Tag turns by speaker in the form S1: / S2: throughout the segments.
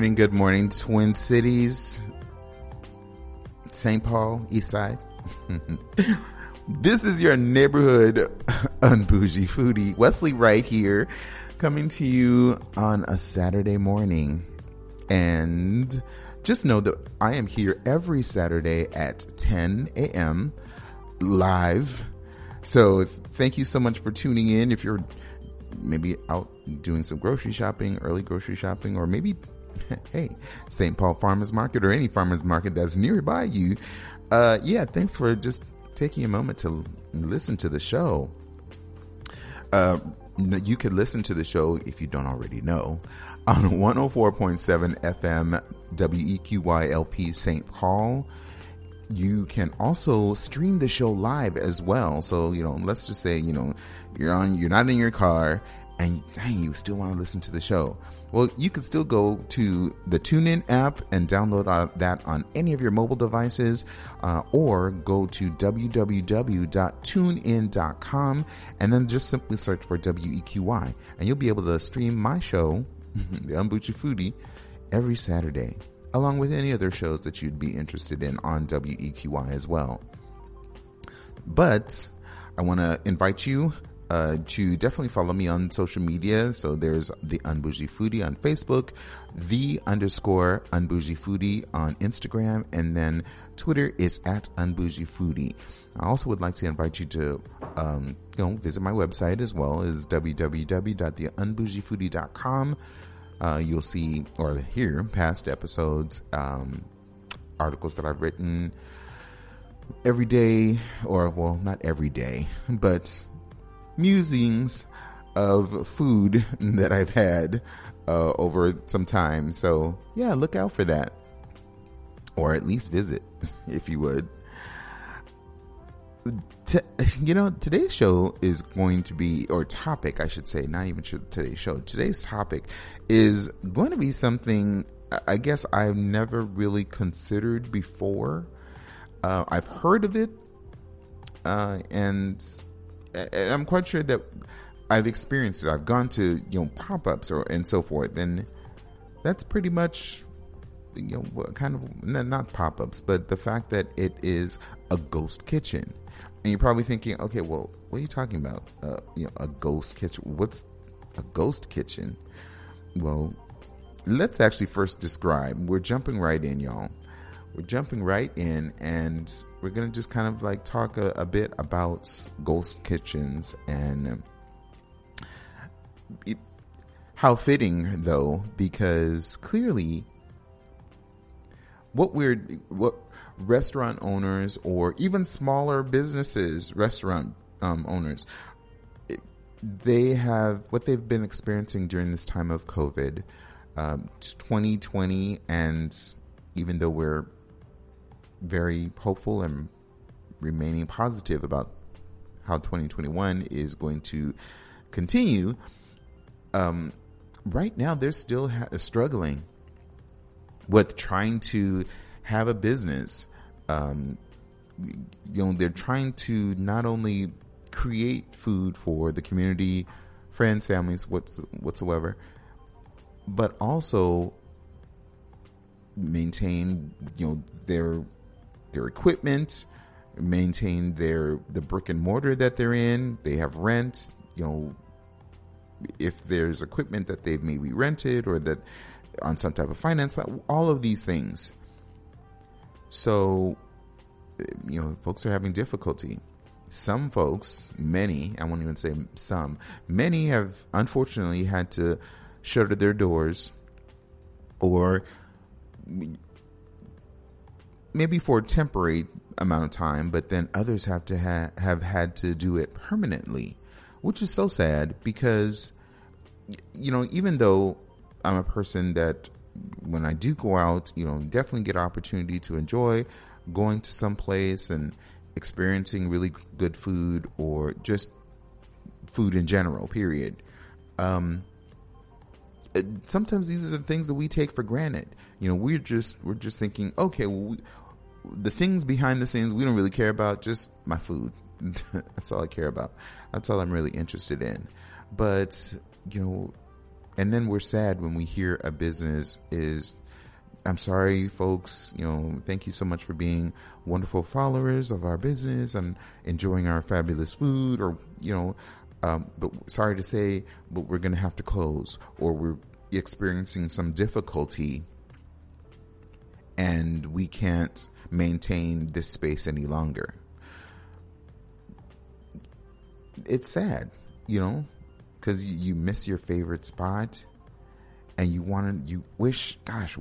S1: Morning, good morning, Twin Cities, St. Paul, East Side. this is your neighborhood unbougie foodie, Wesley, right here, coming to you on a Saturday morning. And just know that I am here every Saturday at 10 a.m. live. So thank you so much for tuning in. If you're maybe out doing some grocery shopping, early grocery shopping, or maybe, hey, St. Paul Farmers Market or any farmers market that's nearby you. Uh, yeah, thanks for just taking a moment to listen to the show. Uh, you could listen to the show if you don't already know on 104.7 FM WEQYLP St. Paul. You can also stream the show live as well. So, you know, let's just say, you know, you're on, you're not in your car and dang, you still want to listen to the show. Well, you can still go to the TuneIn app and download that on any of your mobile devices, uh, or go to www.tunein.com and then just simply search for WEQY, and you'll be able to stream my show, The Unbougie Foodie, every Saturday, along with any other shows that you'd be interested in on WEQY as well. But I want to invite you uh, to definitely follow me on social media. So there's the Unbougie Foodie on Facebook, the underscore Unbougie Foodie on Instagram, and then Twitter is at Unbougie Foodie. I also would like to invite you to, um, you know, visit my website as well as www.theunbougiefoodie.com. Uh, you'll see or hear past episodes, um, articles that I've written every day, or well, not every day, but musings of food that I've had uh, over some time. So, yeah, look out for that. Or at least visit, if you would. T- you know, today's show is going to be, or topic, I should say, not even today's show. Today's topic is going to be something I guess I've never really considered before. Uh, I've heard of it, uh, and and I'm quite sure that I've experienced it. I've gone to you know pop ups or and so forth, and that's pretty much you know kind of not pop ups, but the fact that it is a ghost kitchen, and you're probably thinking, okay, well, what are you talking about? Uh, you know, a ghost kitchen. What's a ghost kitchen? Well, let's actually first describe. We're jumping right in, y'all we're jumping right in and we're going to just kind of like talk a, a bit about ghost kitchens and it, how fitting though because clearly what we're what restaurant owners or even smaller businesses restaurant um, owners they have what they've been experiencing during this time of covid um, 2020 and even though we're very hopeful and remaining positive about how 2021 is going to continue. Um, right now, they're still ha- struggling with trying to have a business. Um, you know, they're trying to not only create food for the community, friends, families, what's, whatsoever, but also maintain, you know, their their equipment, maintain their the brick and mortar that they're in. They have rent, you know, if there's equipment that they've maybe rented or that on some type of finance, but all of these things. So, you know, folks are having difficulty. Some folks, many, I won't even say some, many have unfortunately had to shutter their doors or maybe for a temporary amount of time, but then others have to ha- have had to do it permanently, which is so sad because you know, even though I'm a person that when I do go out, you know, definitely get opportunity to enjoy going to some place and experiencing really good food or just food in general, period. Um, sometimes these are the things that we take for granted. You know, we're just we're just thinking, okay, well, we, the things behind the scenes we don't really care about. Just my food. That's all I care about. That's all I'm really interested in. But you know, and then we're sad when we hear a business is. I'm sorry, folks. You know, thank you so much for being wonderful followers of our business. I'm enjoying our fabulous food, or you know, um, but sorry to say, but we're going to have to close, or we're experiencing some difficulty, and we can't maintain this space any longer. It's sad, you know, because you miss your favorite spot, and you want to, you wish, gosh,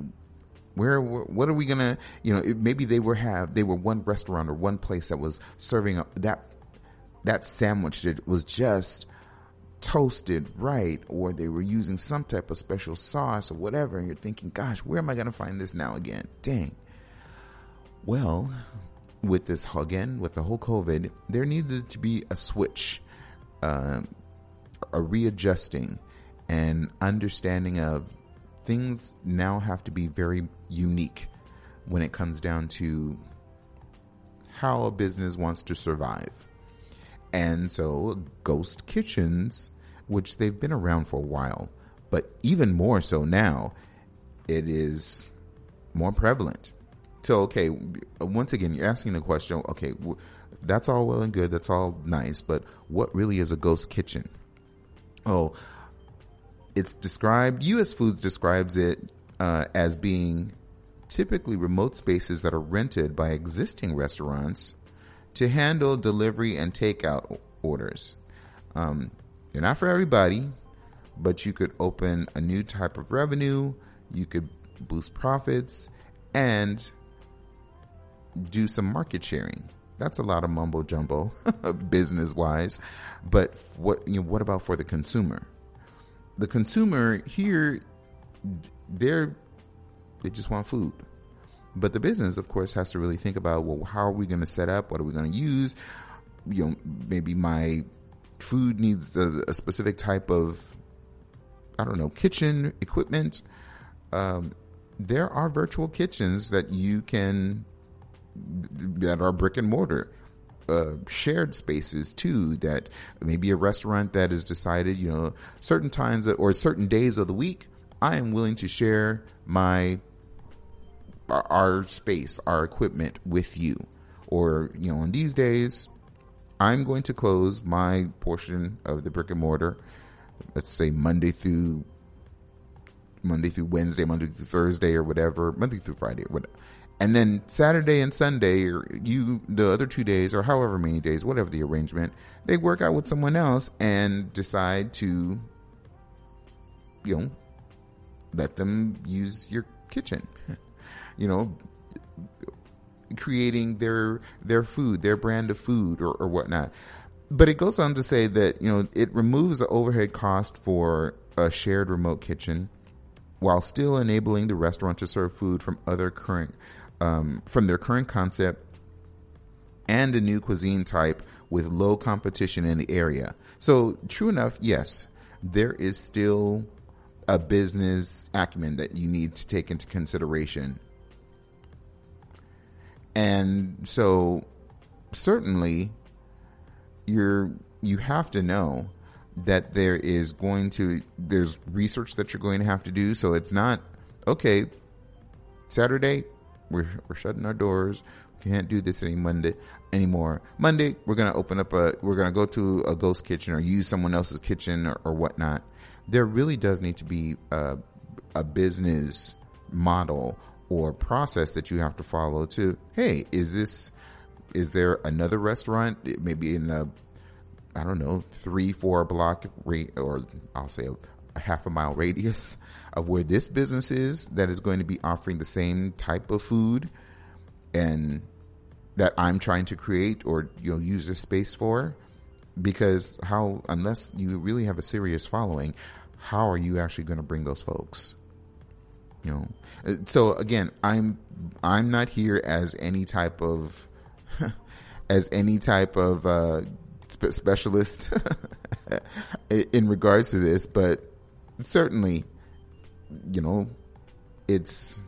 S1: where, what are we gonna you know maybe they were have they were one restaurant or one place that was serving up that that sandwich that was just toasted right or they were using some type of special sauce or whatever and you're thinking gosh where am i to find this now again dang well with this again with the whole covid there needed to be a switch uh, a readjusting and understanding of things now have to be very unique when it comes down to how a business wants to survive and so ghost kitchens, which they've been around for a while, but even more so now, it is more prevalent. So, okay, once again, you're asking the question, okay, that's all well and good, that's all nice, but what really is a ghost kitchen? Oh, it's described, US Foods describes it uh, as being typically remote spaces that are rented by existing restaurants to handle delivery and takeout orders. Um, they're not for everybody, but you could open a new type of revenue, you could boost profits, and do some market sharing. That's a lot of mumbo jumbo, business wise. But what you know, what about for the consumer? The consumer here, they're they just want food. But the business, of course, has to really think about well, how are we going to set up? What are we going to use? You know, maybe my food needs a, a specific type of, I don't know, kitchen equipment. Um, there are virtual kitchens that you can that are brick and mortar. Uh, shared spaces too that maybe a restaurant that has decided you know certain times or certain days of the week i am willing to share my our space, our equipment with you. Or, you know, in these days, I'm going to close my portion of the brick and mortar, let's say Monday through Monday through Wednesday, Monday through Thursday, or whatever, Monday through Friday, or whatever. And then Saturday and Sunday, or you, the other two days, or however many days, whatever the arrangement, they work out with someone else and decide to, you know, let them use your kitchen. you know, creating their their food, their brand of food or, or whatnot. But it goes on to say that you know it removes the overhead cost for a shared remote kitchen, while still enabling the restaurant to serve food from other current um, from their current concept and a new cuisine type with low competition in the area. So true enough, yes, there is still a business acumen that you need to take into consideration and so certainly you're you have to know that there is going to there's research that you're going to have to do so it's not okay saturday we're, we're shutting our doors We can't do this any Monday anymore. Monday, we're gonna open up a, we're gonna go to a ghost kitchen or use someone else's kitchen or, or whatnot. There really does need to be a, a business model or process that you have to follow. To hey, is this, is there another restaurant maybe in the, I don't know, three four block or I'll say a, half a mile radius of where this business is that is going to be offering the same type of food and that I'm trying to create or you know use this space for? Because how unless you really have a serious following how are you actually going to bring those folks? You know Uh, so again i'm i'm not here as any type of as any type of uh specialist in regards to this but certainly you know it's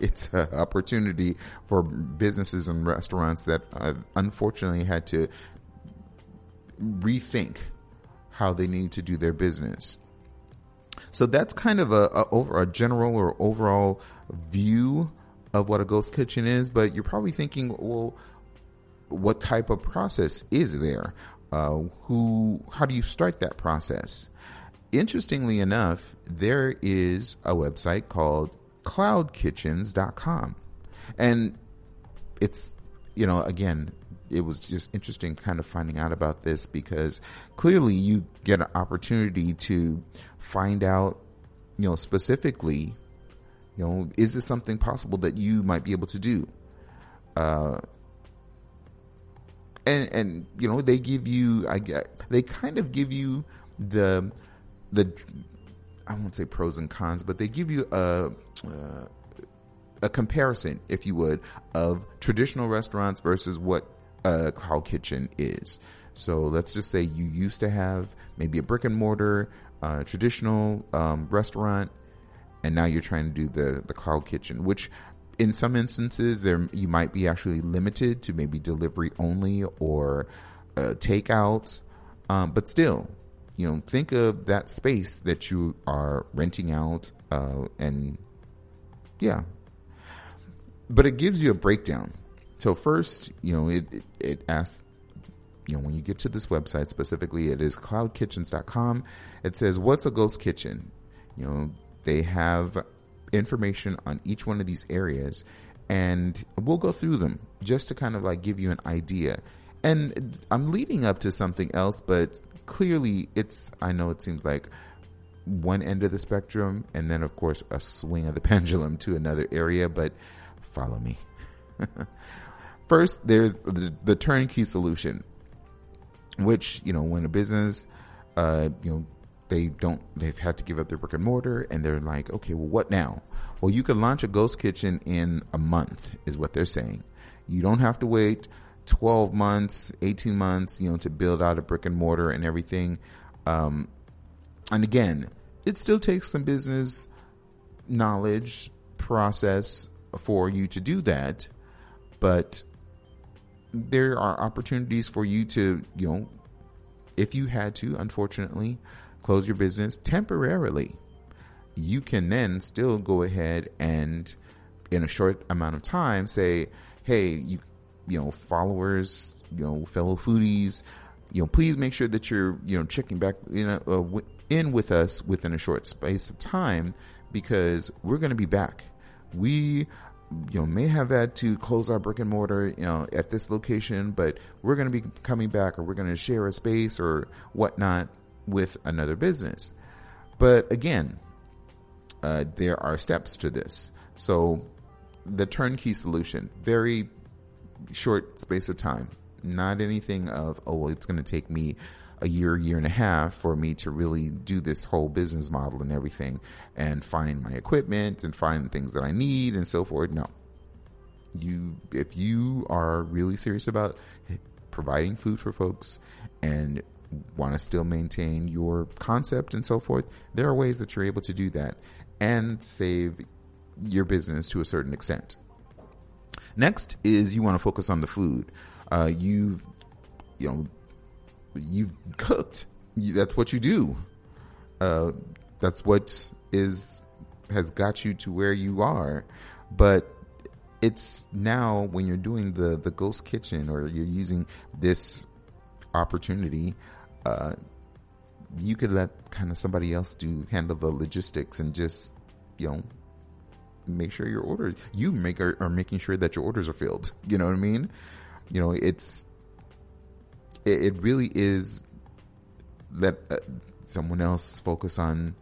S1: it's an opportunity for businesses and restaurants that I've unfortunately had to rethink how they need to do their business. So that's kind of a, a over a general or overall view of what a ghost kitchen is. But you're probably thinking, well, what type of process is there? Uh, who? How do you start that process? Interestingly enough, there is a website called cloudkitchens.com. And it's, you know, again, it was just interesting kind of finding out about this because clearly you get an opportunity to find out, you know, specifically, you know, is this something possible that you might be able to do? Uh, and and you know they give you I get they kind of give you the the I won't say pros and cons, but they give you a uh, a comparison, if you would, of traditional restaurants versus what a cloud kitchen is. So let's just say you used to have maybe a brick and mortar uh, traditional um, restaurant, and now you're trying to do the the cloud kitchen, which in some instances there you might be actually limited to maybe delivery only or uh, takeout, um, but still you know, think of that space that you are renting out, uh, and yeah. But it gives you a breakdown. So first, you know, it, it, it asks, you know, when you get to this website specifically, it is cloudkitchens.com. It says, what's a ghost kitchen? You know, they have information on each one of these areas and we'll go through them just to kind of like give you an idea. And I'm leading up to something else, but clearly it's I know it seems like one end of the spectrum and then of course a swing of the pendulum to another area, but follow me. First, there's the, the, turnkey solution, which, you know, when a business, uh, you know, they don't, they've had to give up their brick and mortar and they're like, okay, well, what now? Well, you can launch a ghost kitchen in a month, is what they're saying. You don't have to wait 12 months, 18 months, you know, to build out a brick and mortar and everything. Um, and again, it still takes some business knowledge process for you to do that, but there are opportunities for you to, you know, if you had to, unfortunately, close your business temporarily, you can then still go ahead and, in a short amount of time, say, hey, you you know, followers, you know, fellow foodies, you know, please make sure that you're, you know, checking back in, uh, in with us within a short space of time because we're going to be back. We, you know, may have had to close our brick and mortar, you know, at this location, but we're going to be coming back or we're going to share a space or whatnot with another business. But again, uh, there are steps to this. So the turnkey solution, very short space of time. Not anything of, oh, well, it's going to take me a year, year and a half for me to really do this whole business model and everything and find my equipment and find things that I need and so forth. No. You, if you are really serious about providing food for folks and want to still maintain your concept and so forth, there are ways that you're able to do that and save your business to a certain extent. Next is you want to focus on the food. Uh, you, you know, you've cooked. You, that's what you do. Uh, that's what is has got you to where you are. But it's now when you're doing the the ghost kitchen or you're using this opportunity, uh, you could let kind of somebody else do handle the logistics and just you know make sure your orders you make are, are making sure that your orders are filled. You know what I mean? You know it's it, it really is let uh, someone else focus on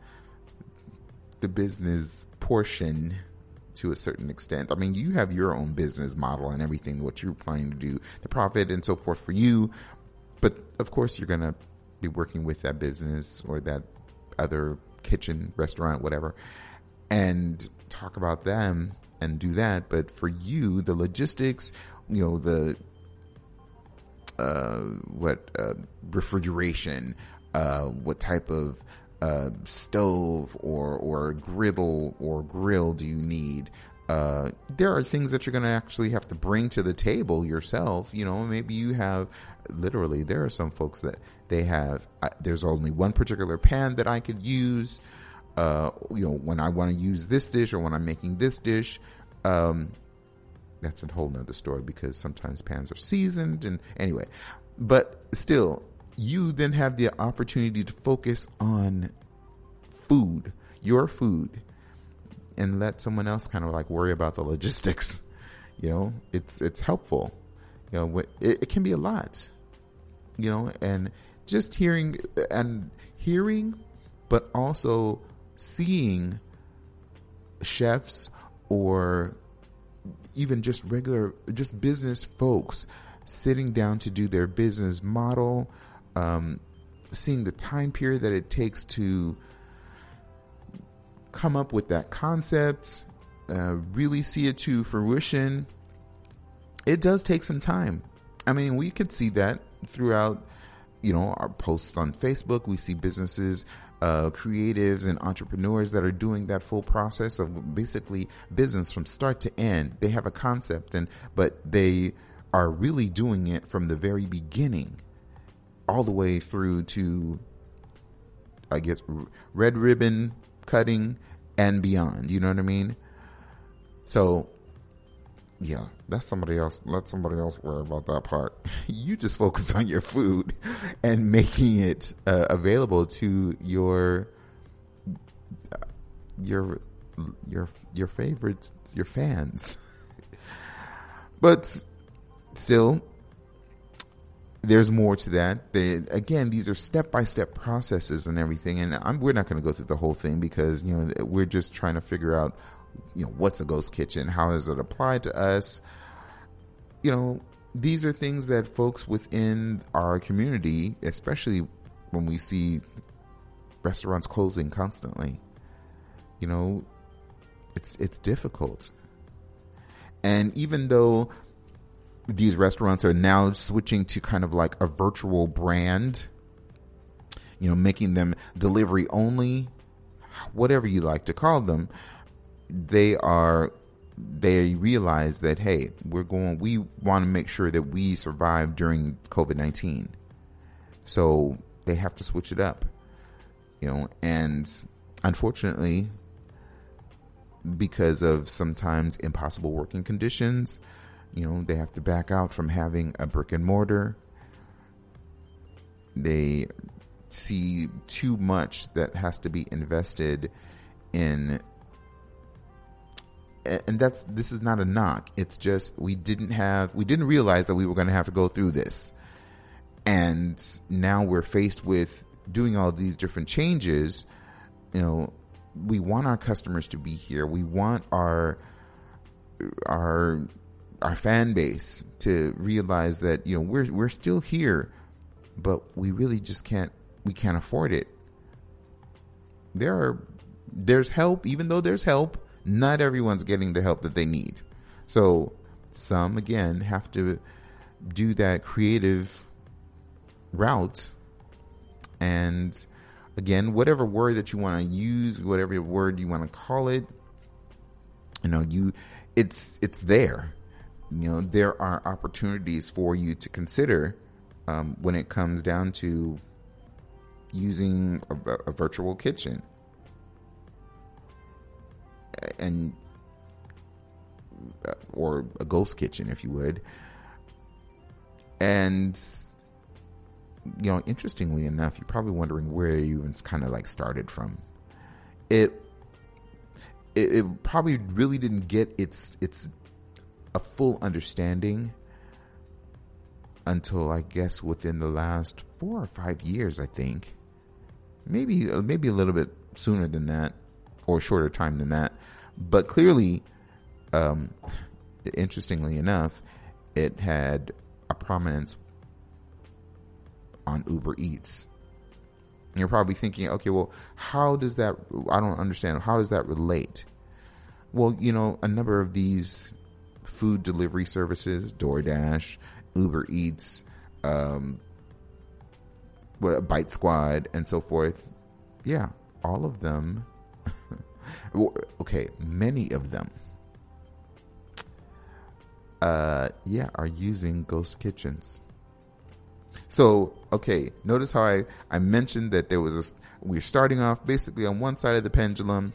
S1: the business portion to a certain extent. I mean, you have your own business model and everything, what you're planning to do, the profit and so forth for you. But of course, you're going to be working with that business or that other kitchen, restaurant, whatever, and talk about them and do that. But for you, the logistics, you know, the uh, what uh, refrigeration, uh, what type of uh, stove or or griddle or grill do you need? Uh, there are things that you're going to actually have to bring to the table yourself. You know, maybe you have literally. There are some folks that they have. There's only one particular pan that I could use. Uh, you know, when I want to use this dish or when I'm making this dish. Um, that's a whole nother story because sometimes pans are seasoned and anyway, but still, you then have the opportunity to focus on food, your food, and let someone else kind of like worry about the logistics. You know, it's it's helpful. You know, it, it can be a lot. You know, and just hearing and hearing, but also seeing chefs or even just regular, just business folks sitting down to do their business model, um, seeing the time period that it takes to come up with that concept, uh, really see it to fruition, it does take some time. I mean, we could see that throughout, you know, our posts on Facebook. We see businesses, uh, creatives, and entrepreneurs that are doing that full process of basically business from start to end. They have a concept, and but they are really doing it from the very beginning, all the way through to, I guess, red ribbon cutting and beyond. You know what I mean? So, yeah, that's somebody else. Let somebody else worry about that part. You just focus on your food and making it uh, available to your your your your favorites, your fans. but still, there's more to that. They, again, these are step by step processes and everything, and I'm, we're not going to go through the whole thing because you know we're just trying to figure out, you know, what's a ghost kitchen, how does it apply to us. You know, these are things that folks within our community, especially when we see restaurants closing constantly, you know, it's it's difficult. And even though these restaurants are now switching to kind of like a virtual brand, you know, making them delivery only, whatever you like to call them. They are, they realize that, hey, we're going, we want to make sure that we survive during COVID 19. So they have to switch it up, you know, and unfortunately, because of sometimes impossible working conditions, you know, they have to back out from having a brick and mortar. They see too much that has to be invested in and that's this is not a knock. It's just we didn't have we didn't realize that we were going to have to go through this. And now we're faced with doing all these different changes. You know we want our customers to be here. We want our our our fan base to realize that you know we're we're still here, but we really just can't we can't afford it. There are there's help, even though there's help, not everyone's getting the help that they need. So some again have to do that creative route. And again whatever word that you want to use whatever word you want to call it you know you it's it's there. You know there are opportunities for you to consider um, when it comes down to using a, a virtual kitchen and uh, or a ghost kitchen, if you would. And you know, interestingly enough, you're probably wondering where you even kind of like started from. It, it, it probably really didn't get its its a full understanding until I guess within the last four or five years. I think maybe uh, maybe a little bit sooner than that or shorter time than that, but clearly, um, interestingly enough, it had a prominence on Uber Eats. You're probably thinking, okay, well, how does that? I don't understand. How does that relate? Well, you know, a number of these food delivery services, DoorDash, Uber Eats, um, what Bite Squad, and so forth. Yeah, all of them. Okay, many of them. Uh, yeah, are using ghost kitchens. So, okay, notice how I, I mentioned that there was a, we we're starting off basically on one side of the pendulum,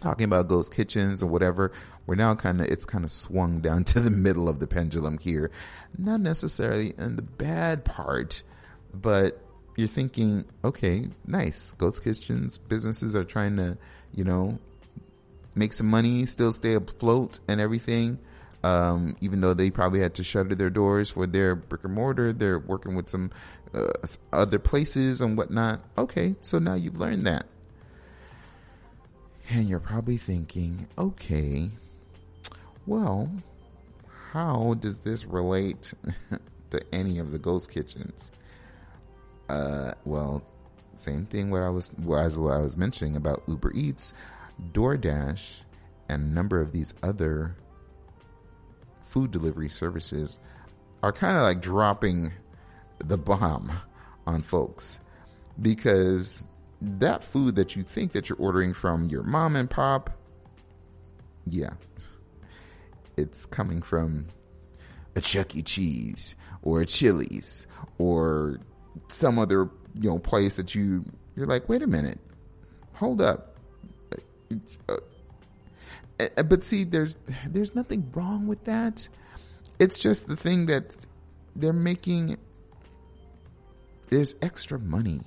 S1: talking about ghost kitchens or whatever. We're now kind of, it's kind of swung down to the middle of the pendulum here. Not necessarily in the bad part, but you're thinking, okay, nice. Ghost kitchens, businesses are trying to, you know, make some money, still stay afloat and everything. Um, even though they probably had to shutter their doors for their brick and mortar, they're working with some uh, other places and whatnot. Okay, so now you've learned that. And you're probably thinking, okay, well, how does this relate to any of the ghost kitchens? Uh, well, same thing. What I was as what I was mentioning about Uber Eats, DoorDash, and a number of these other food delivery services are kind of like dropping the bomb on folks because that food that you think that you're ordering from your mom and pop yeah it's coming from a Chuck E. Cheese or a Chili's or some other you know place that you you're like wait a minute hold up uh, but see, there's there's nothing wrong with that. It's just the thing that they're making. There's extra money,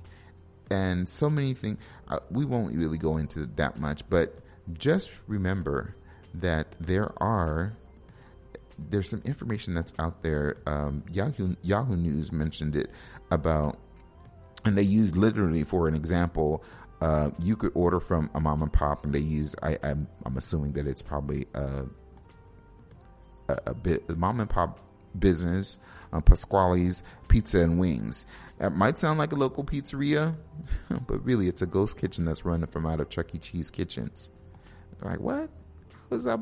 S1: and so many things. Uh, we won't really go into that much, but just remember that there are there's some information that's out there. Um, Yahoo Yahoo News mentioned it about, and they used literally for an example uh, you could order from a mom and pop, and they use. I, I'm, I'm assuming that it's probably a, a, a bit a mom and pop business, uh, Pasquale's Pizza and Wings. That might sound like a local pizzeria, but really it's a ghost kitchen that's running from out of Chuck E. Cheese kitchens. Like what? How's that?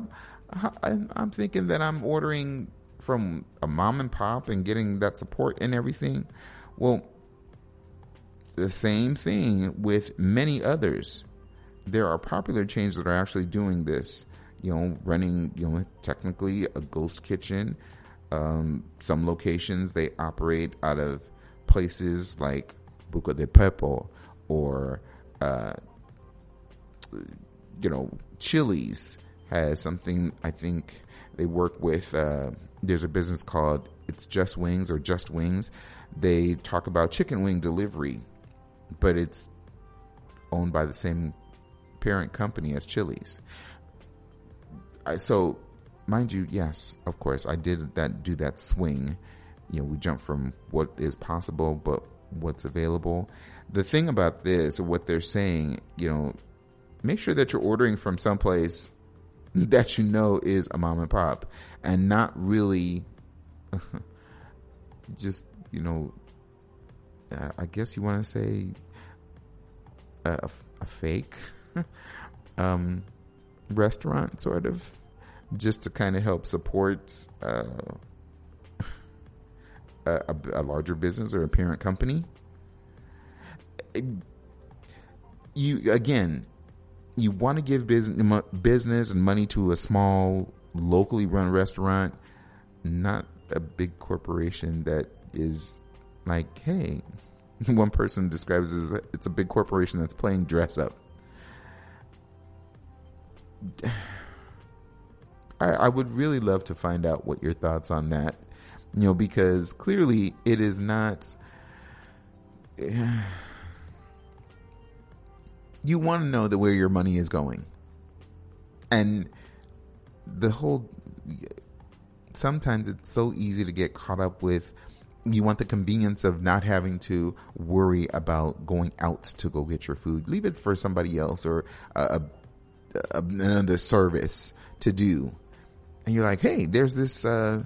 S1: I'm thinking that I'm ordering from a mom and pop and getting that support and everything. Well, the same thing with many others. There are popular chains that are actually doing this, you know, running, you know, technically a ghost kitchen. Um, some locations they operate out of places like Buca di Beppo or, uh, you know, Chili's has something. I think they work with. Uh, there's a business called It's Just Wings or Just Wings. They talk about chicken wing delivery but it's owned by the same parent company as Chili's. I, so, mind you, yes, of course, I did that. Do that swing. You know, we jump from what is possible, but what's available. The thing about this, what they're saying, you know, make sure that you're ordering from someplace that you know is a mom and pop, and not really just you know I guess you want to say a, a fake um, restaurant, sort of, just to kind of help support uh, a, a, larger business or a parent company. You again, you want to give business business and money to a small, locally run restaurant, not a big corporation that is like, hey, one person describes it as it's a big corporation that's playing dress up. I, I would really love to find out what your thoughts on that. You know, because clearly it is not. You want to know that where your money is going, and the whole. Sometimes it's so easy to get caught up with you want the convenience of not having to worry about going out to go get your food. Leave it for somebody else or a, a, another service to do. And you're like, hey, there's this uh,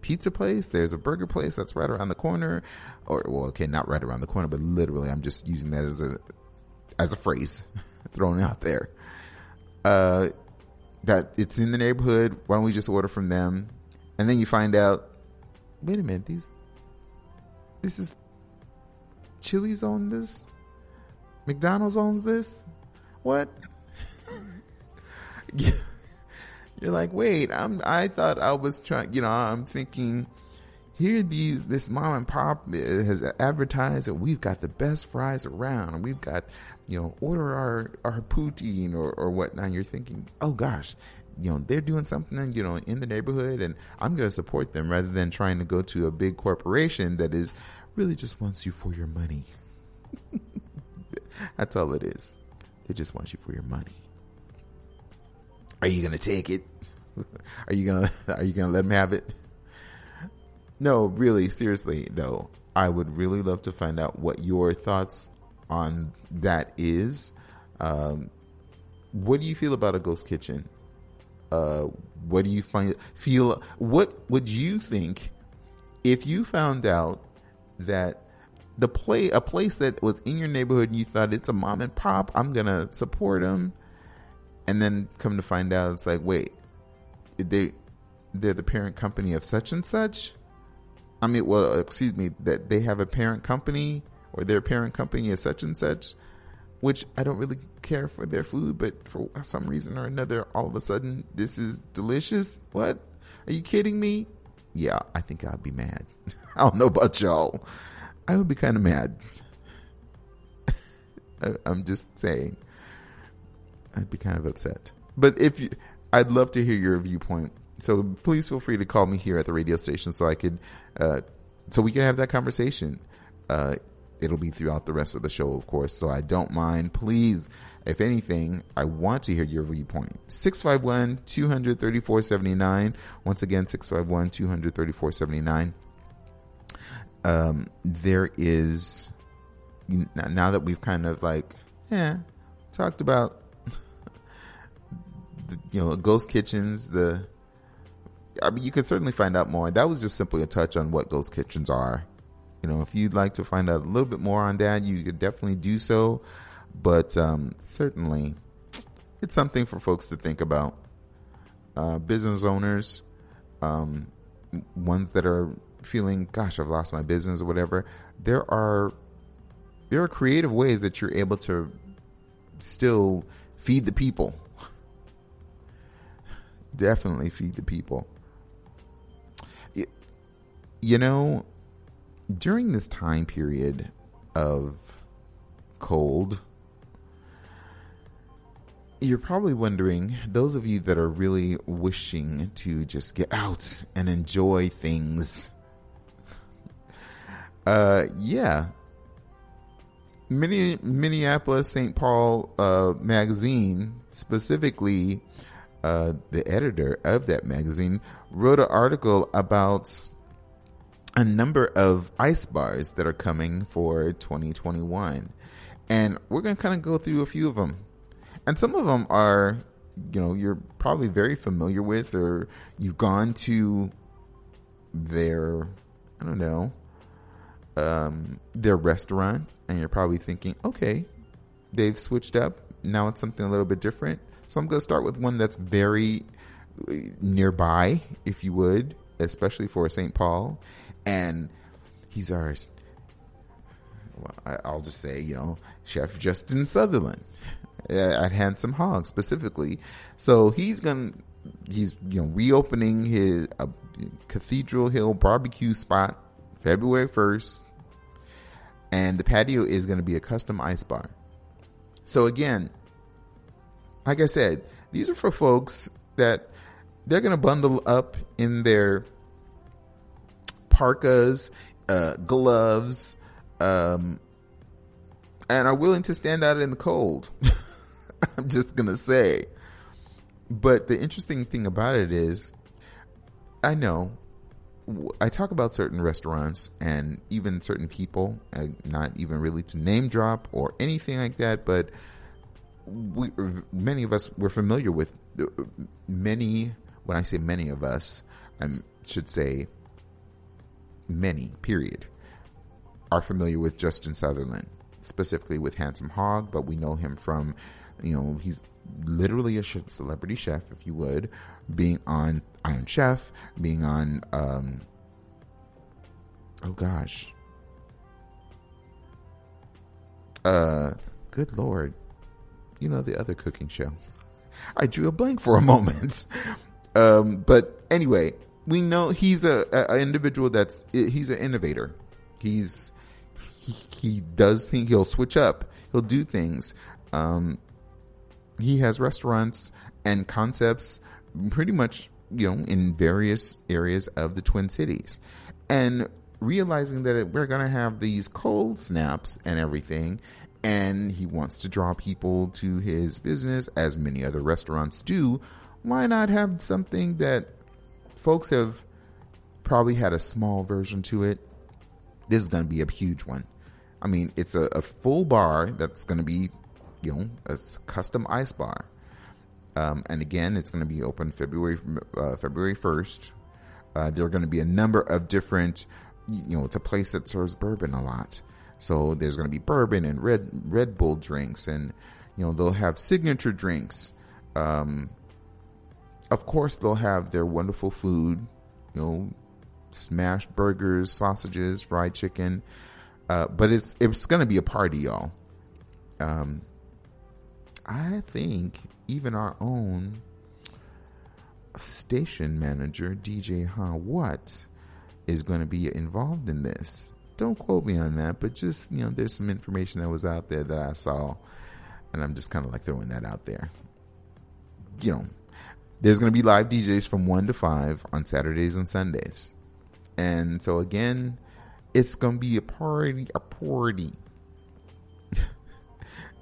S1: pizza place, there's a burger place that's right around the corner, or well, okay, not right around the corner, but literally, I'm just using that as a as a phrase thrown out there. Uh, that it's in the neighborhood. Why don't we just order from them? And then you find out, wait a minute, these this is Chili's on this, McDonald's owns this. What? You're like, wait, I'm. I thought I was trying. You know, I'm thinking. Here, these this mom and pop has advertised that we've got the best fries around, and we've got, you know, order our our poutine or or whatnot. You're thinking, oh gosh, you know they're doing something you know in the neighborhood and i'm going to support them rather than trying to go to a big corporation that is really just wants you for your money. That's all it is. They just want you for your money. Are you going to take it? Are you going to are you going to let them have it? No really seriously though, i would really love to find out what your thoughts on that is um, what do you feel about a ghost kitchen uh, what do you find feel? What would you think if you found out that the play a place that was in your neighborhood and you thought it's a mom and pop, I'm gonna support them, and then come to find out it's like, wait, they they're the parent company of such and such. I mean, well, excuse me, that they have a parent company or their parent company is such and such which I don't really care for their food, but for some reason or another, all of a sudden, this is delicious. What? Are you kidding me? Yeah, I think I'd be mad. I don't know about y'all. I would be kind of mad. I, I'm just saying. I'd be kind of upset. But if you, I'd love to hear your viewpoint. So please feel free to call me here at the radio station so I could, uh, so we can have that conversation. Uh, it'll be throughout the rest of the show, of course. So I don't mind. Please, if anything, I want to hear your viewpoint. 651 234 79. Once again, 651 234 79. Um, there is, now that we've kind of like, yeah, talked about, the, you know, ghost kitchens, the, I mean, you can certainly find out more. That was just simply a touch on what ghost kitchens are you know, if you'd like to find out a little bit more on that, you could definitely do so. But um, certainly, it's something for folks to think about. Uh, business owners, um, ones that are feeling, "Gosh, I've lost my business" or whatever. There are there are creative ways that you're able to still feed the people. Definitely feed the people. You know, during this time period of cold, you're probably wondering, those of you that are really wishing to just get out and enjoy things. Uh, yeah. Mini, Minneapolis St. Paul uh, magazine, specifically uh, the editor of that magazine, wrote an article about a number of ice bars that are coming for 2021. And we're going to kind of go through a few of them. And some of them are, you know, you're probably very familiar with, or you've gone to their, I don't know, um, their restaurant, and you're probably thinking, okay, they've switched up. Now it's something a little bit different. So I'm going to start with one that's very uh, nearby, if you would, especially for St. Paul and he's ours. Well, I'll just say, you know, Chef Justin Sutherland at Handsome Hog specifically. So he's gonna he's you know reopening his uh, Cathedral Hill barbecue spot February first, and the patio is going to be a custom ice bar. So again, like I said, these are for folks that they're going to bundle up in their parkas, uh, gloves, um, and are willing to stand out in the cold. I'm just going to say. But the interesting thing about it is, I know I talk about certain restaurants and even certain people, not even really to name drop or anything like that, but we, many of us we're familiar with many. When I say many of us, I should say many. Period. Are familiar with Justin Sutherland, specifically with Handsome Hog, but we know him from, you know, he's literally a celebrity chef, if you would, being on Iron Chef, being on, um, oh gosh, uh, good lord, you know the other cooking show. I drew a blank for a moment, um, but anyway, we know he's a, a, individual that's he's an innovator. He's he, he does think he'll switch up. He'll do things. Um, he has restaurants and concepts pretty much you know in various areas of the twin cities and realizing that we're going to have these cold snaps and everything and he wants to draw people to his business as many other restaurants do why not have something that folks have probably had a small version to it this is going to be a huge one i mean it's a, a full bar that's going to be you know a custom ice bar. Um, and again, it's going to be open February uh, February first. Uh, there are going to be a number of different. You know, it's a place that serves bourbon a lot, so there's going to be bourbon and red Red Bull drinks, and you know they'll have signature drinks. Um, of course, they'll have their wonderful food. You know, smashed burgers, sausages, fried chicken. Uh, but it's it's going to be a party, y'all. Um, I think even our own station manager, DJ Ha What, is going to be involved in this. Don't quote me on that, but just, you know, there's some information that was out there that I saw, and I'm just kind of like throwing that out there. You know, there's going to be live DJs from 1 to 5 on Saturdays and Sundays. And so, again, it's going to be a party, a party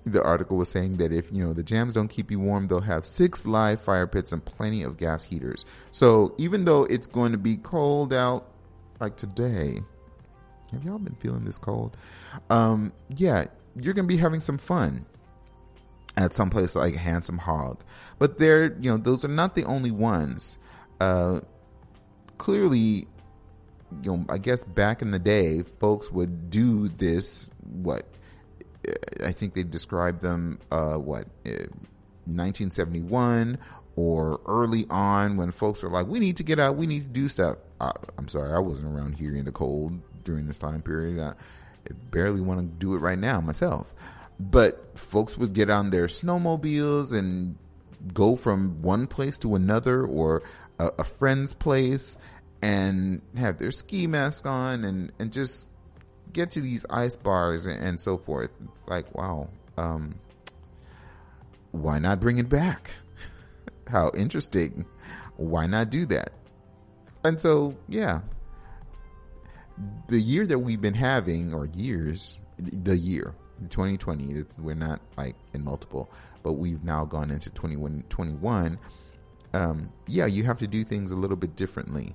S1: the article was saying that if you know the jams don't keep you warm, they'll have six live fire pits and plenty of gas heaters. So even though it's going to be cold out, like today, have y'all been feeling this cold? Um, yeah, you're gonna be having some fun at some place like Handsome Hog, but they're you know those are not the only ones. Uh, clearly, you know, I guess back in the day, folks would do this what I think they described them uh, what 1971 uh, or early on when folks were like, "We need to get out, we need to do stuff." I, am sorry, I wasn't around here in the cold during this time period. I barely want to do it right now myself. But folks would get on their snowmobiles and go from one place to another or a, a friend's place and have their ski mask on and, and just get to these ice bars and, and so forth. It's like, wow, um, why not bring it back? How interesting. Why not do that? And so, yeah, the year that we've been having, or years, the year, 2020, we're not like in multiple, but we've now gone into 2021. Um, yeah, you have to do things a little bit differently.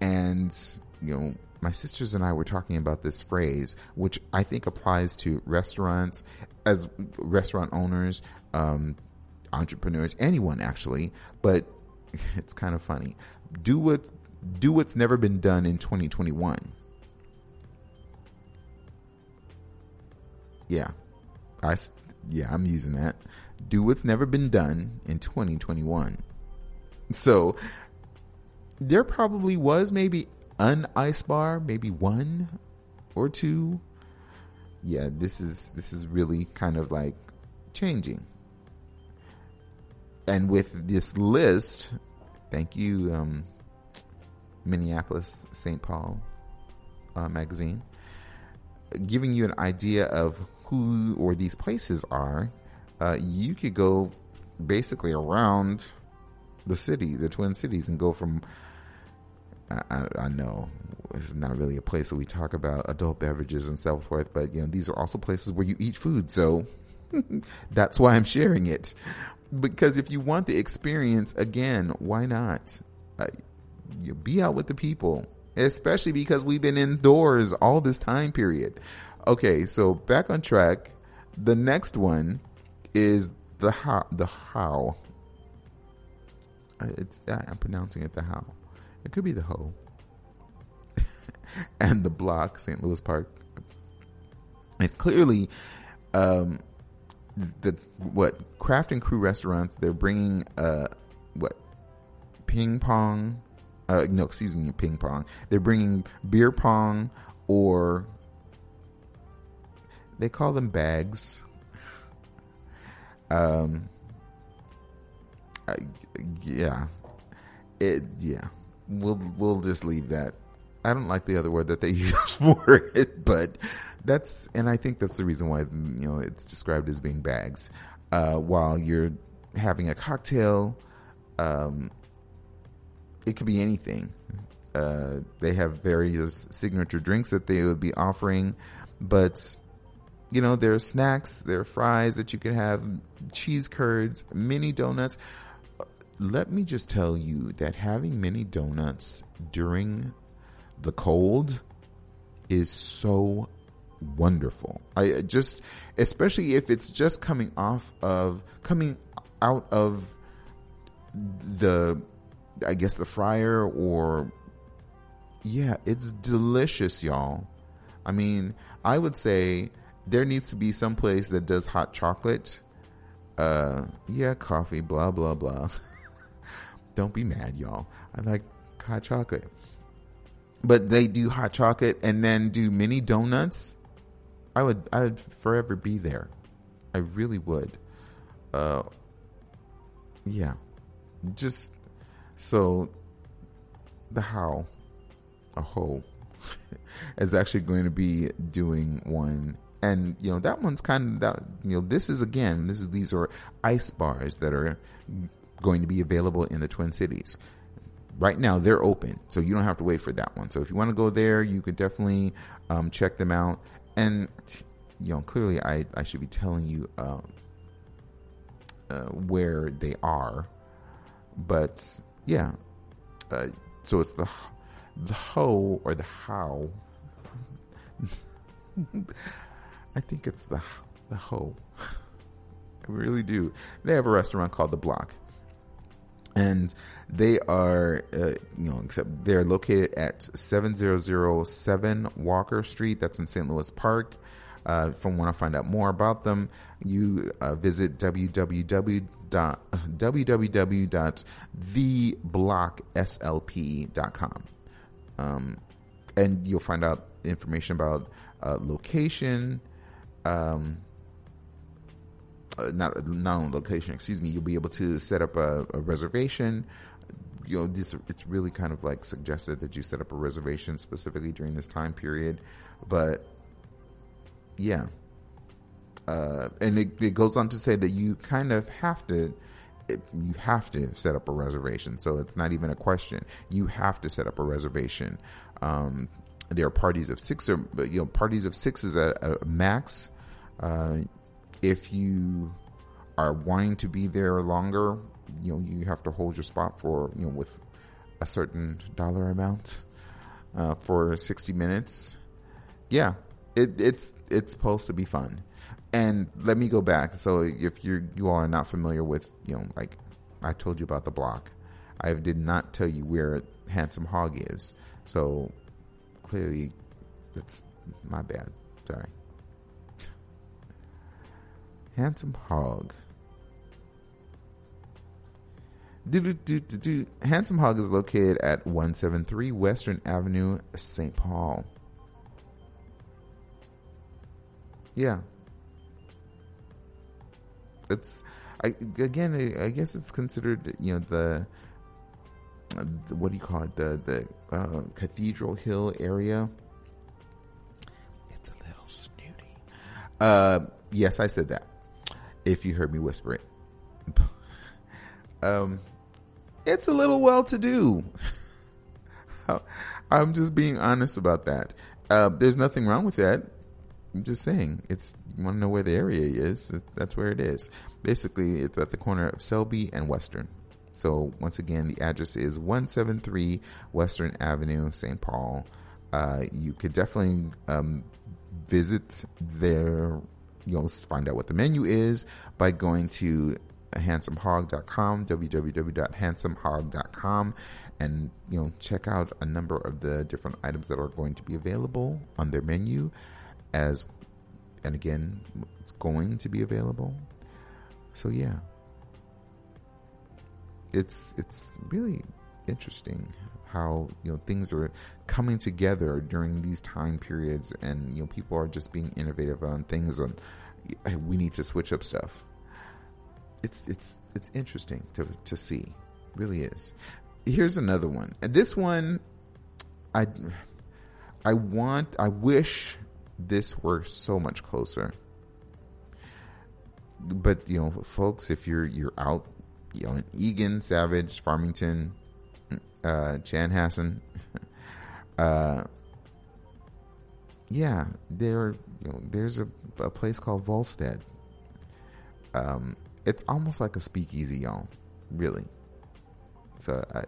S1: And, you know, my sisters and I were talking about this phrase, which I think applies to restaurants, as restaurant owners, um, entrepreneurs, anyone actually. But it's kind of funny. Do what do what's never been done in 2021. Yeah, I yeah I'm using that. Do what's never been done in 2021. So there probably was maybe an ice bar, maybe one or two. Yeah, this is this is really kind of like changing. And with this list, thank you, um, Minneapolis St. Paul uh, magazine, giving you an idea of who or these places are. Uh, you could go basically around the city, the Twin Cities, and go from. I, I, I know it's not really a place that we talk about adult beverages and so forth, but you know these are also places where you eat food. So that's why I'm sharing it. Because if you want the experience, again, why not? Uh, you be out with the people, especially because we've been indoors all this time period. Okay, so back on track. The next one is the how. The how. It's I'm pronouncing it the how. It could be the hoe. and the block, St. Louis Park. And clearly, um, the what craft and crew restaurants they're bringing uh what ping pong uh no excuse me ping pong they're bringing beer pong or they call them bags um uh, yeah it yeah we'll we'll just leave that I don't like the other word that they use for it, but that's and I think that's the reason why you know it's described as being bags. Uh, while you're having a cocktail, um, it could be anything. Uh, they have various signature drinks that they would be offering, but you know there are snacks, there are fries that you can have, cheese curds, mini donuts. Let me just tell you that having mini donuts during the cold is so wonderful. I just, especially if it's just coming off of, coming out of the, I guess the fryer or, yeah, it's delicious, y'all. I mean, I would say there needs to be some place that does hot chocolate. Uh, yeah, coffee, blah, blah, blah. Don't be mad, y'all. I like hot chocolate but they do hot chocolate and then do mini donuts. I would I would forever be there. I really would. Uh yeah. Just so the how a whole is actually going to be doing one and you know that one's kind of that you know this is again this is these are ice bars that are going to be available in the twin cities right now they're open, so you don't have to wait for that one. So if you want to go there, you could definitely um, check them out. And you know, clearly, I I should be telling you um, uh, where they are, but yeah. Uh, so it's the the ho or the how. I think it's the the ho. I really do. They have a restaurant called the Block and they are uh, you know except they're located at 7007 walker street that's in st louis park uh, if you want to find out more about them you uh, visit www www.theblockslp.com um, and you'll find out information about uh, location um, uh, not not on location. Excuse me. You'll be able to set up a, a reservation. You know, this it's really kind of like suggested that you set up a reservation specifically during this time period, but yeah. Uh, and it, it goes on to say that you kind of have to you have to set up a reservation. So it's not even a question. You have to set up a reservation. Um, there are parties of six or you know parties of six is a, a max. Uh, if you are wanting to be there longer, you know, you have to hold your spot for, you know, with a certain dollar amount uh, for 60 minutes. Yeah, it, it's it's supposed to be fun. And let me go back. So if you you all are not familiar with, you know, like I told you about the block, I did not tell you where Handsome Hog is. So clearly, that's my bad. Sorry. Handsome Hog. Handsome Hog is located at 173 Western Avenue, St. Paul. Yeah. It's I again I guess it's considered you know the what do you call it the the uh, Cathedral Hill area. It's a little snooty. Uh yes, I said that if you heard me whisper it. um, it's a little well to do. I'm just being honest about that. Uh, there's nothing wrong with that. I'm just saying, it's you want to know where the area is. That's where it is. Basically, it's at the corner of Selby and Western. So once again, the address is 173 Western Avenue, St. Paul. Uh, you could definitely um, visit there. You'll find out what the menu is by going to handsomehog.com, www.handsomehog.com, and you know check out a number of the different items that are going to be available on their menu. As and again, it's going to be available. So yeah, it's it's really interesting how you know things are coming together during these time periods and you know people are just being innovative on things and we need to switch up stuff. It's it's it's interesting to to see. It really is. Here's another one. And this one i i want i wish this were so much closer. But you know folks if you're you're out Eagan, Savage, Farmington, uh, Chanhassen. uh, yeah, there, you know, there's a, a place called Volstead. Um, it's almost like a speakeasy, y'all. Really. So, uh,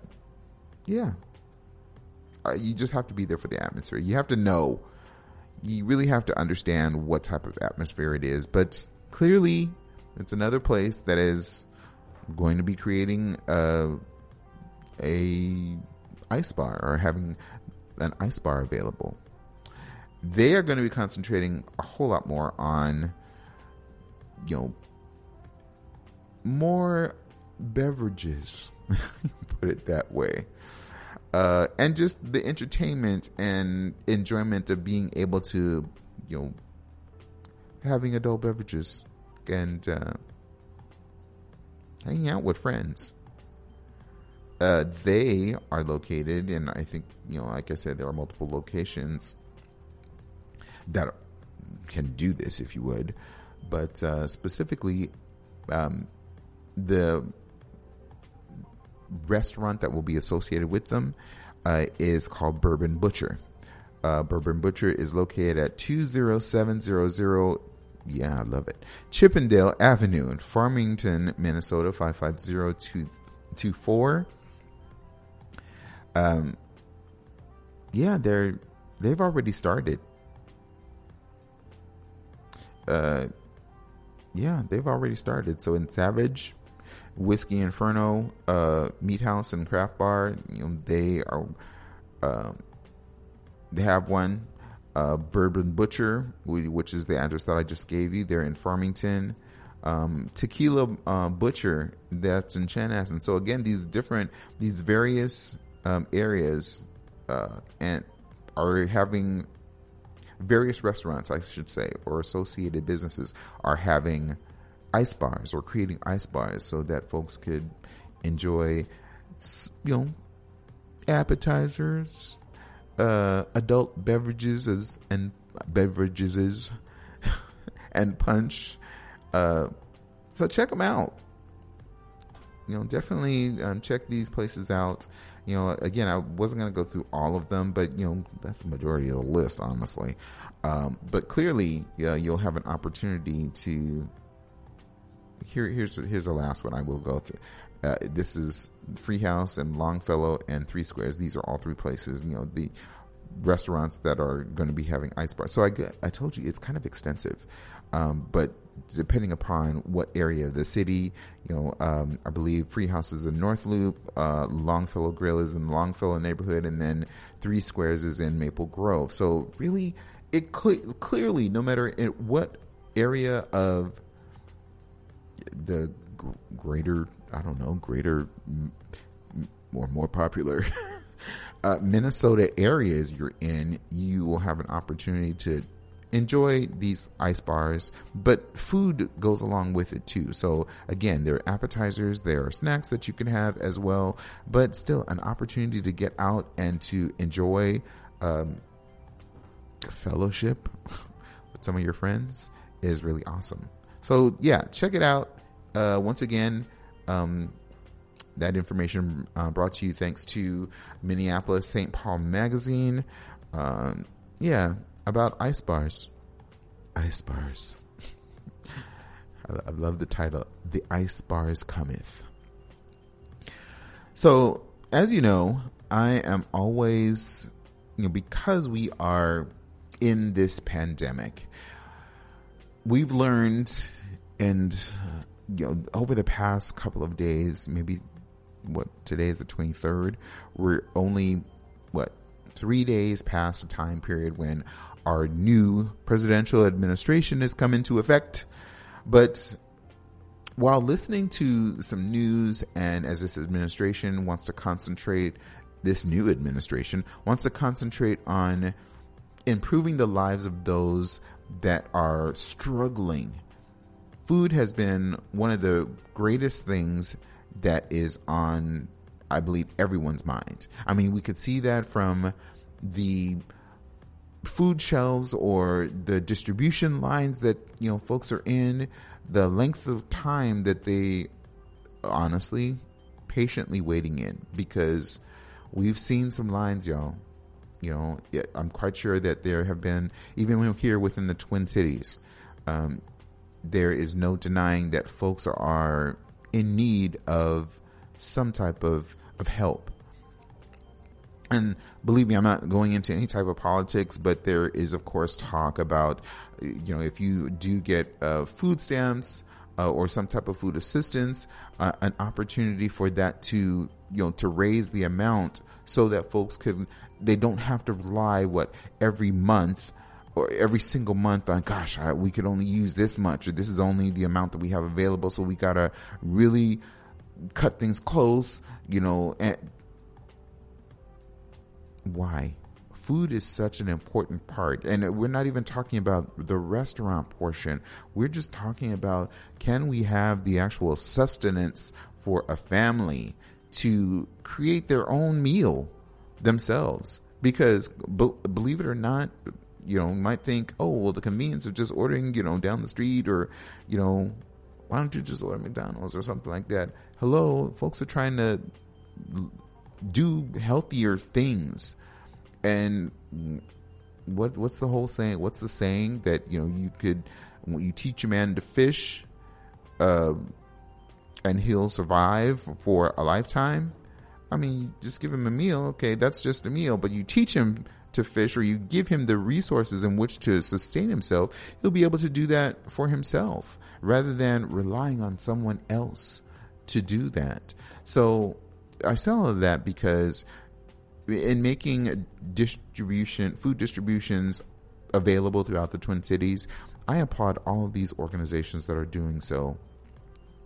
S1: yeah. Uh, you just have to be there for the atmosphere. You have to know. You really have to understand what type of atmosphere it is. But clearly, it's another place that is going to be creating a, a ice bar or having an ice bar available. They are going to be concentrating a whole lot more on, you know, more beverages, put it that way. Uh, and just the entertainment and enjoyment of being able to, you know, having adult beverages and uh, hanging out with friends. Uh, they are located, and I think you know, like I said, there are multiple locations that can do this, if you would. But uh, specifically, um, the restaurant that will be associated with them uh, is called Bourbon Butcher. Uh, Bourbon Butcher is located at 20700 yeah, I love it. Chippendale Avenue in Farmington, Minnesota, 55024. Um, yeah, they're they've already started. Uh, yeah, they've already started. So in Savage, Whiskey Inferno, uh, Meat House and Craft Bar, you know, they are, uh, they have one uh, Bourbon Butcher, which is the address that I just gave you. They're in Farmington. Um, Tequila uh, Butcher, that's in Chanhassen. So again, these different, these various um, areas, uh, and are having various restaurants, I should say, or associated businesses are having ice bars or creating ice bars so that folks could enjoy, you know, appetizers, uh, adult beverages as, and beverages and punch. Uh, so check them out. You know, definitely um, check these places out. You know, again, I wasn't going to go through all of them, but you know, that's the majority of the list, honestly. Um, but clearly, yeah, you'll have an opportunity to. Here, here's here's the last one I will go through. Uh, this is Freehouse and Longfellow and Three Squares. These are all three places. You know the restaurants that are going to be having ice bars. So I I told you it's kind of extensive, um, but depending upon what area of the city, you know, um, I believe Freehouse is in North Loop, uh, Longfellow Grill is in Longfellow neighborhood, and then Three Squares is in Maple Grove. So really, it cl- clearly, no matter what area of the greater I don't know, greater or more popular uh, Minnesota areas you're in, you will have an opportunity to enjoy these ice bars, but food goes along with it too. So again, there are appetizers, there are snacks that you can have as well, but still an opportunity to get out and to enjoy um, fellowship with some of your friends is really awesome. So yeah, check it out. Uh, once again, um, that information uh, brought to you thanks to Minneapolis St. Paul Magazine. Um, yeah, about ice bars. Ice bars. I, I love the title. The Ice Bars Cometh. So, as you know, I am always, you know, because we are in this pandemic, we've learned, and, you know, over the past couple of days, maybe what today is the 23rd, we're only, what, three days past the time period when our new presidential administration has come into effect. But while listening to some news, and as this administration wants to concentrate, this new administration wants to concentrate on improving the lives of those that are struggling. Food has been one of the greatest things that is on, I believe, everyone's mind. I mean, we could see that from the food shelves or the distribution lines that you know folks are in the length of time that they honestly patiently waiting in because we've seen some lines y'all you know i'm quite sure that there have been even here within the twin cities um, there is no denying that folks are in need of some type of, of help. And believe me, I'm not going into any type of politics, but there is, of course, talk about, you know, if you do get uh, food stamps uh, or some type of food assistance, uh, an opportunity for that to, you know, to raise the amount so that folks can, they don't have to rely what every month or every single month on gosh I, we could only use this much or this is only the amount that we have available so we gotta really cut things close you know and why? Food is such an important part and we're not even talking about the restaurant portion. We're just talking about can we have the actual sustenance for a family to create their own meal themselves? Because be- believe it or not you know might think oh well the convenience of just ordering you know down the street or you know why don't you just order mcdonald's or something like that hello folks are trying to do healthier things. And what what's the whole saying? What's the saying that you know you could you teach a man to fish, uh, and he'll survive for a lifetime? I mean, just give him a meal. Okay, that's just a meal. But you teach him to fish or you give him the resources in which to sustain himself, he'll be able to do that for himself rather than relying on someone else to do that. So I say all that because in making distribution food distributions available throughout the Twin Cities, I applaud all of these organizations that are doing so.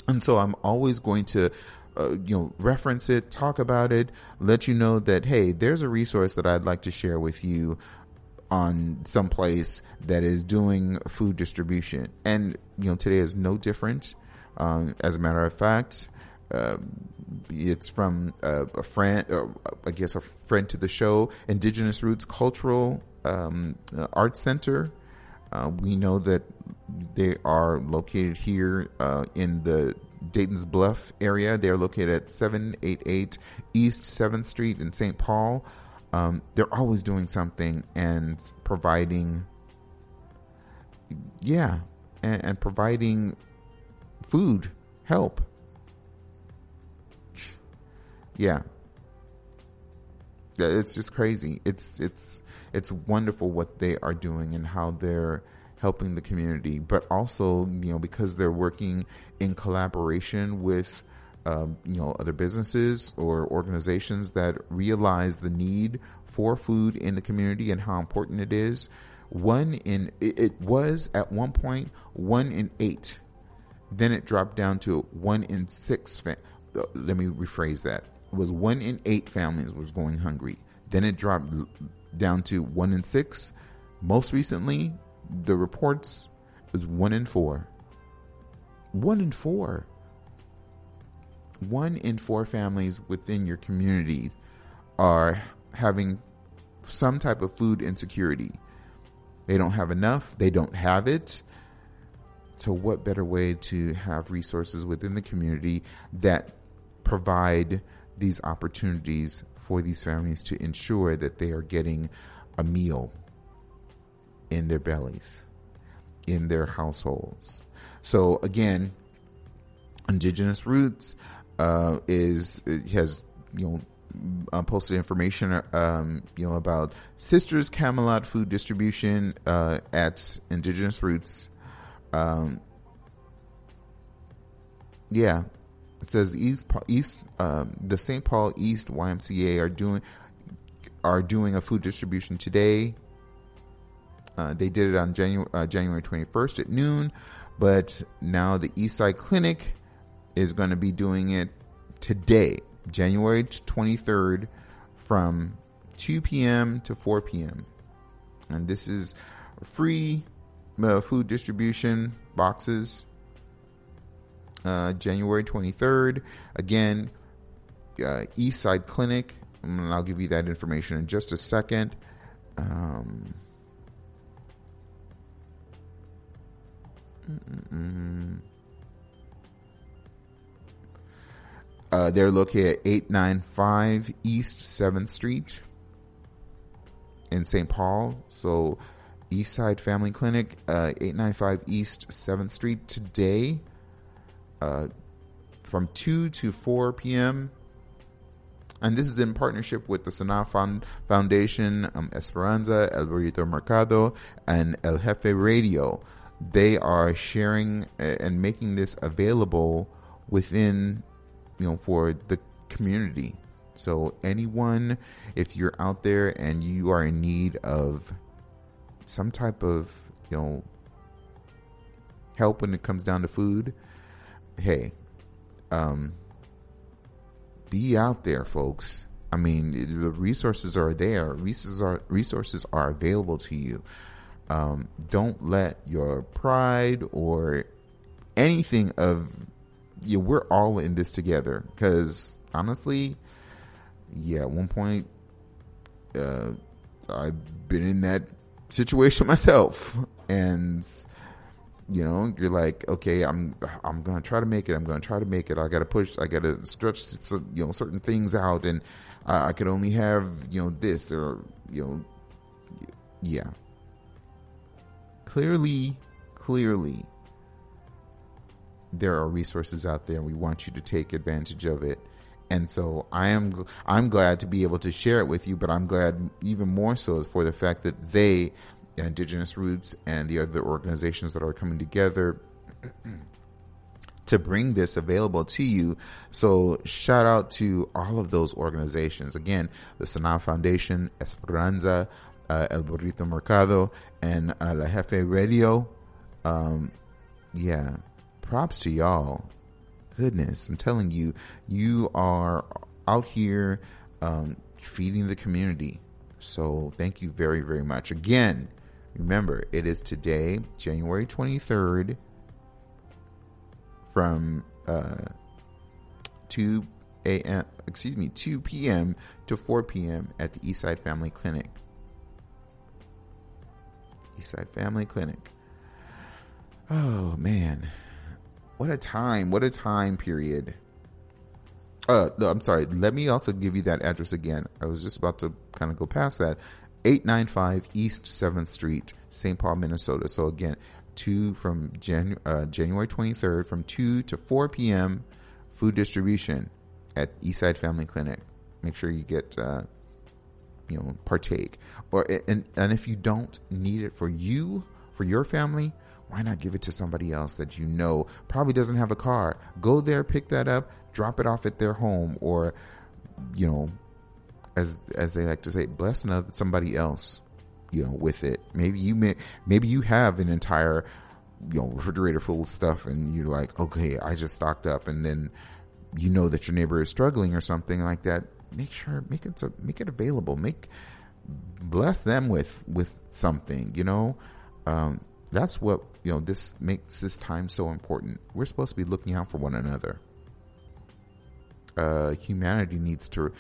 S1: And so I'm always going to uh, you know reference it, talk about it, let you know that hey, there's a resource that I'd like to share with you on some place that is doing food distribution. And you know today is no different. Um, as a matter of fact, uh, it's from a friend, uh, I guess a friend to the show, Indigenous Roots Cultural um, uh, Arts Center. Uh, we know that they are located here in the Dayton's Bluff area. They are located at 788 East 7th Street in St. Paul. Um, they're always doing something and providing, yeah, and, and providing food, help yeah it's just crazy it's it's it's wonderful what they are doing and how they're helping the community but also you know because they're working in collaboration with um, you know other businesses or organizations that realize the need for food in the community and how important it is one in it, was at one point one in eight then it dropped down to one in six uh, let me rephrase that it was one in eight families was going hungry. Then it dropped down to one in six. Most recently, the reports was one in four. One in four. One in four families within your community are having some type of food insecurity. They don't have enough, they don't have it. So, what better way to have resources within the community that provide these opportunities for these families to ensure that they are getting a meal in their bellies, in their households. So again, Indigenous Roots uh, is has you know uh, posted information um, you know about Sisters Camelot food distribution uh, at Indigenous Roots. Um, yeah, it says East East um, the St. Paul East YMCA are doing are doing a food distribution today. Uh, they did it on January uh, January 21st at noon, but now the Eastside Clinic is going to be doing it today, January 23rd, from 2 p.m. to 4 p.m. And this is free uh, food distribution boxes uh, January 23rd. Again, uh, East Side Clinic. And I'll give you that information in just a second. Um, uh, they're located at 895 East 7th Street in St. Paul. So, East Side Family Clinic, uh, 895 East 7th Street today uh, from 2 to 4 p.m. And this is in partnership with the Sanneh Foundation, um, Esperanza, El Burrito Mercado, and El Jefe Radio. They are sharing and making this available within, you know, for the community. So, anyone, if you're out there and you are in need of some type of, you know, help when it comes down to food, hey, um, be out there, folks. I mean, the resources are there. Resources are resources are available to you. Um, don't let your pride or anything of you. We're all in this together. Because honestly, yeah, at one point, uh, I've been in that situation myself, and you know you're like okay i'm i'm gonna try to make it i'm gonna try to make it i gotta push i gotta stretch some, you know certain things out and i could only have you know this or you know yeah clearly clearly there are resources out there and we want you to take advantage of it and so i am i'm glad to be able to share it with you but i'm glad even more so for the fact that they Indigenous Roots and the other organizations that are coming together to bring this available to you. So, shout out to all of those organizations. Again, the Sanneh Foundation, Esperanza, uh, El Burrito Mercado, and uh, La Jefe Radio. Um, yeah, props to y'all. Goodness, I'm telling you, you are out here um, feeding the community. So, thank you very, very much. Again, Remember, it is today, January 23rd, from uh, 2 a.m. excuse me 2 p.m. to 4 p.m. at the Eastside Family Clinic. Eastside Family Clinic. Oh man, what a time! What a time period. Uh, no, I'm sorry. Let me also give you that address again. I was just about to kind of go past that. 895 East 7th Street, St. Paul, Minnesota. So again, two from uh, January 23rd from 2 to 4 p.m. food distribution at Eastside Family Clinic. Make sure you get, uh, you know, partake. Or and and if you don't need it for you, for your family, why not give it to somebody else that you know probably doesn't have a car? Go there, pick that up, drop it off at their home, or you know, as as they like to say, bless another somebody else, you know, with it. Maybe you may maybe you have an entire you know refrigerator full of stuff, and you're like, okay, I just stocked up, and then you know that your neighbor is struggling or something like that. Make sure make it make it available. Make bless them with with something. You know, um, that's what you know. This makes this time so important. We're supposed to be looking out for one another. Uh, humanity needs to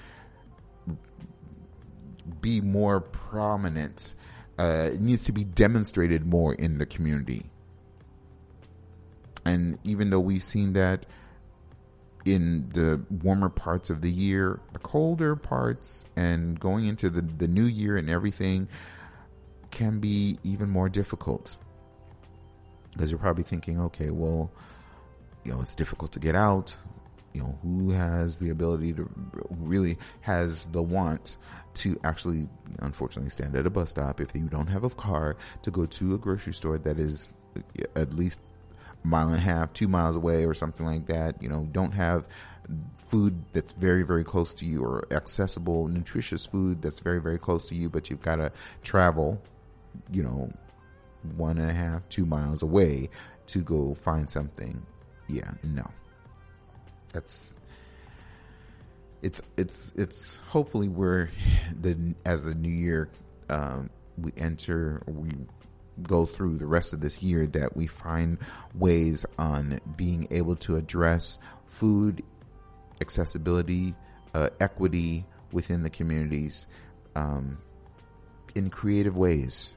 S1: be more prominent. Uh, it needs to be demonstrated more in the community. And even though we've seen that in the warmer parts of the year, the colder parts, and going into the, the new year and everything can be even more difficult. Because you're probably thinking, okay, well, you know, it's difficult to get out. You know, who has the ability to really has the want to actually, unfortunately, stand at a bus stop if you don't have a car to go to a grocery store that is at least mile and a half, two miles away, or something like that. You know, don't have food that's very, very close to you or accessible, nutritious food that's very, very close to you, but you've got to travel, you know, one and a half, two miles away to go find something. Yeah, no. That's it's it's it's hopefully we're the as the new year um, we enter we go through the rest of this year that we find ways on being able to address food accessibility uh, equity within the communities um, in creative ways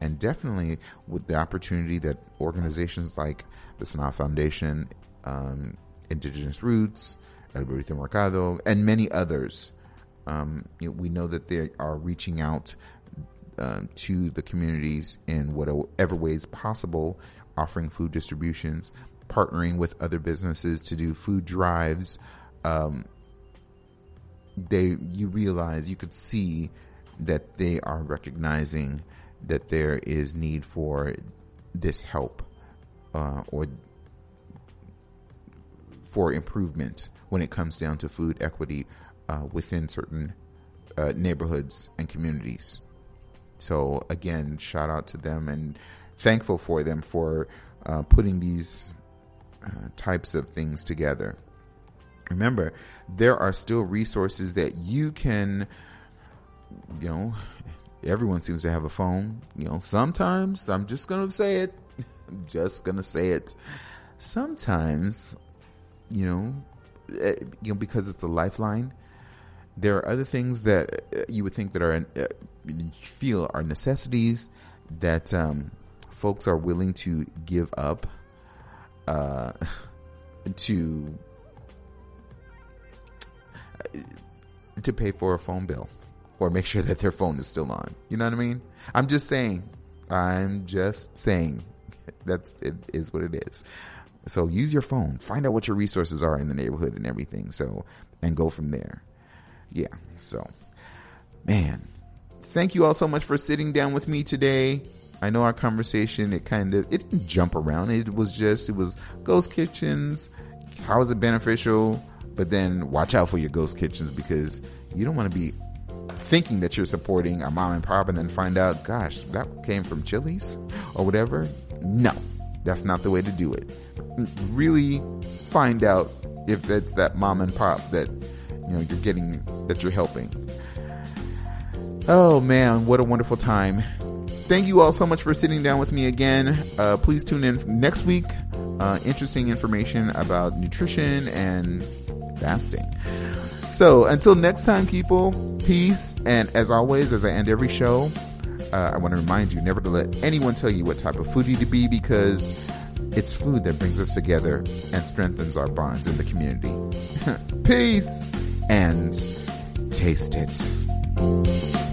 S1: and definitely with the opportunity that organizations like the Sanneh Foundation um, Indigenous Roots El Burrito Mercado, and many others. Um, you know, we know that they are reaching out uh, to the communities in whatever ways possible, offering food distributions, partnering with other businesses to do food drives. Um, they, you realize, you could see that they are recognizing that there is need for this help uh, or for improvement when it comes down to food equity uh, within certain uh, neighborhoods and communities. So again, shout out to them and thankful for them for uh, putting these uh, types of things together. Remember, there are still resources that you can, you know, everyone seems to have a phone. You know, sometimes I'm just going to say it. I'm just going to say it. Sometimes, you know, uh, you know, because it's a lifeline. There are other things that uh, you would think that are uh, feel are necessities that um, folks are willing to give up uh, to to pay for a phone bill or make sure that their phone is still on. You know what I mean? I'm just saying. I'm just saying. That's it is what it is. So use your phone, find out what your resources are in the neighborhood and everything. So, and go from there. Yeah. So, man, thank you all so much for sitting down with me today. I know our conversation, it kind of, it didn't jump around. It was just, it was ghost kitchens. How is it beneficial? But then watch out for your ghost kitchens because you don't want to be thinking that you're supporting a mom and pop and then find out, gosh, that came from Chili's or whatever. No, that's not the way to do it. Really find out if that's that mom and pop that you know you're getting that you're helping. Oh man, what a wonderful time. Thank you all so much for sitting down with me again. Uh, please tune in next week. Uh, interesting information about nutrition and fasting. So until next time, people, peace. And as always, as I end every show, uh, I want to remind you never to let anyone tell you what type of foodie to be because it's food that brings us together and strengthens our bonds in the community. Peace and taste it.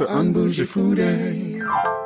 S2: the unbougie foodie.